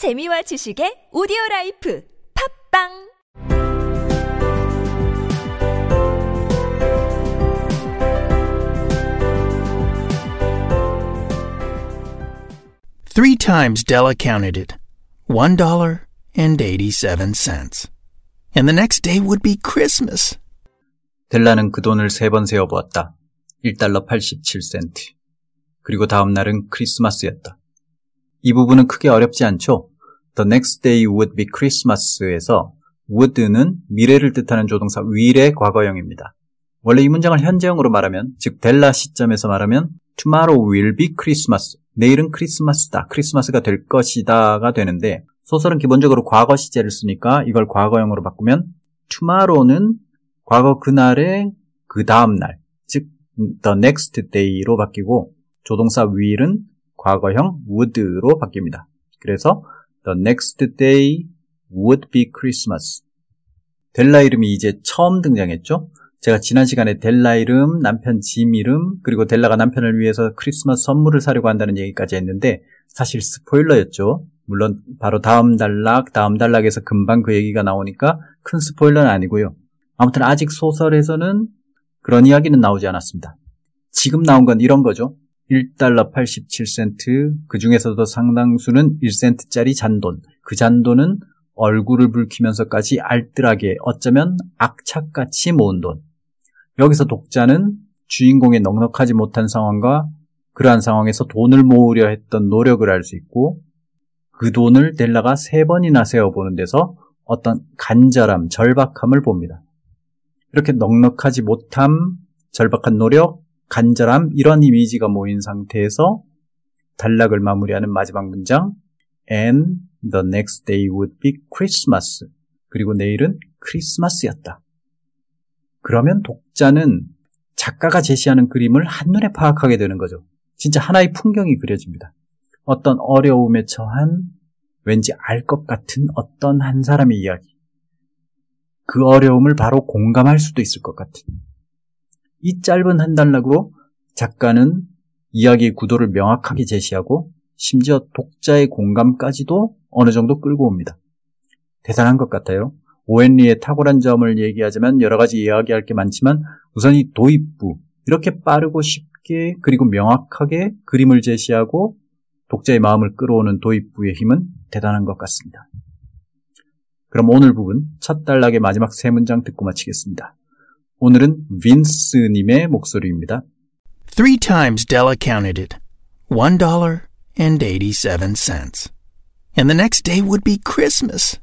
재미와 지식의 오디오 라이프 팝빵 Three times Della counted it. One dollar and eighty-seven cents. And the next day would be Christmas. 델라는 그 돈을 세 번 세어 보았다. 1달러 87센트. 그리고 다음 날은 크리스마스였다. 이 부분은 크게 어렵지 않죠? The next day would be Christmas에서 would는 미래를 뜻하는 조동사 will의 과거형입니다. 원래 이 문장을 현재형으로 말하면, 즉 델라 시점에서 말하면 tomorrow will be Christmas. 내일은 크리스마스다. 크리스마스가 될 것이다가 되는데 소설은 기본적으로 과거 시제를 쓰니까 이걸 과거형으로 바꾸면 tomorrow는 과거 그날의 그 다음 날, 즉 the next day로 바뀌고 조동사 will은 과거형 would로 바뀝니다. 그래서 the next day would be Christmas. 델라 이름이 이제 처음 등장했죠. 제가 지난 시간에 델라 이름, 남편 짐 이름, 그리고 델라가 남편을 위해서 크리스마스 선물을 사려고 한다는 얘기까지 했는데 사실 스포일러였죠. 물론 바로 다음 단락, 다음 단락에서 금방 그 얘기가 나오니까 큰 스포일러는 아니고요. 아무튼 아직 소설에서는 그런 이야기는 나오지 않았습니다. 지금 나온 건 이런 거죠. 1달러 87센트, 그 중에서도 상당수는 1센트짜리 잔돈. 그 잔돈은 얼굴을 붉히면서까지 알뜰하게 어쩌면 악착같이 모은 돈. 여기서 독자는 주인공의 넉넉하지 못한 상황과 그러한 상황에서 돈을 모으려 했던 노력을 알 수 있고 그 돈을 델라가 세 번이나 세어보는 데서 어떤 간절함, 절박함을 봅니다. 이렇게 넉넉하지 못함, 절박한 노력, 간절함 이런 이미지가 모인 상태에서 단락을 마무리하는 마지막 문장 and the next day would be Christmas 그리고 내일은 크리스마스였다. 그러면 독자는 작가가 제시하는 그림을 한눈에 파악하게 되는 거죠. 진짜 하나의 풍경이 그려집니다. 어떤 어려움에 처한 왠지 알 것 같은 어떤 한 사람의 이야기. 그 어려움을 바로 공감할 수도 있을 것 같은. 이 짧은 한 단락으로 작가는 이야기의 구도를 명확하게 제시하고 심지어 독자의 공감까지도 어느 정도 끌고 옵니다. 대단한 것 같아요. 오웬리의 탁월한 점을 얘기하자면 여러 가지 이야기할 게 많지만 우선 이 도입부 이렇게 빠르고 쉽게 그리고 명확하게 그림을 제시하고 독자의 마음을 끌어오는 도입부의 힘은 대단한 것 같습니다. 그럼 오늘 부분 첫 단락의 마지막 세 문장 듣고 마치겠습니다. 오늘은 빈스님의 목소리입니다. Three times Della counted it. One dollar and eighty-seven cents. And the next day would be Christmas.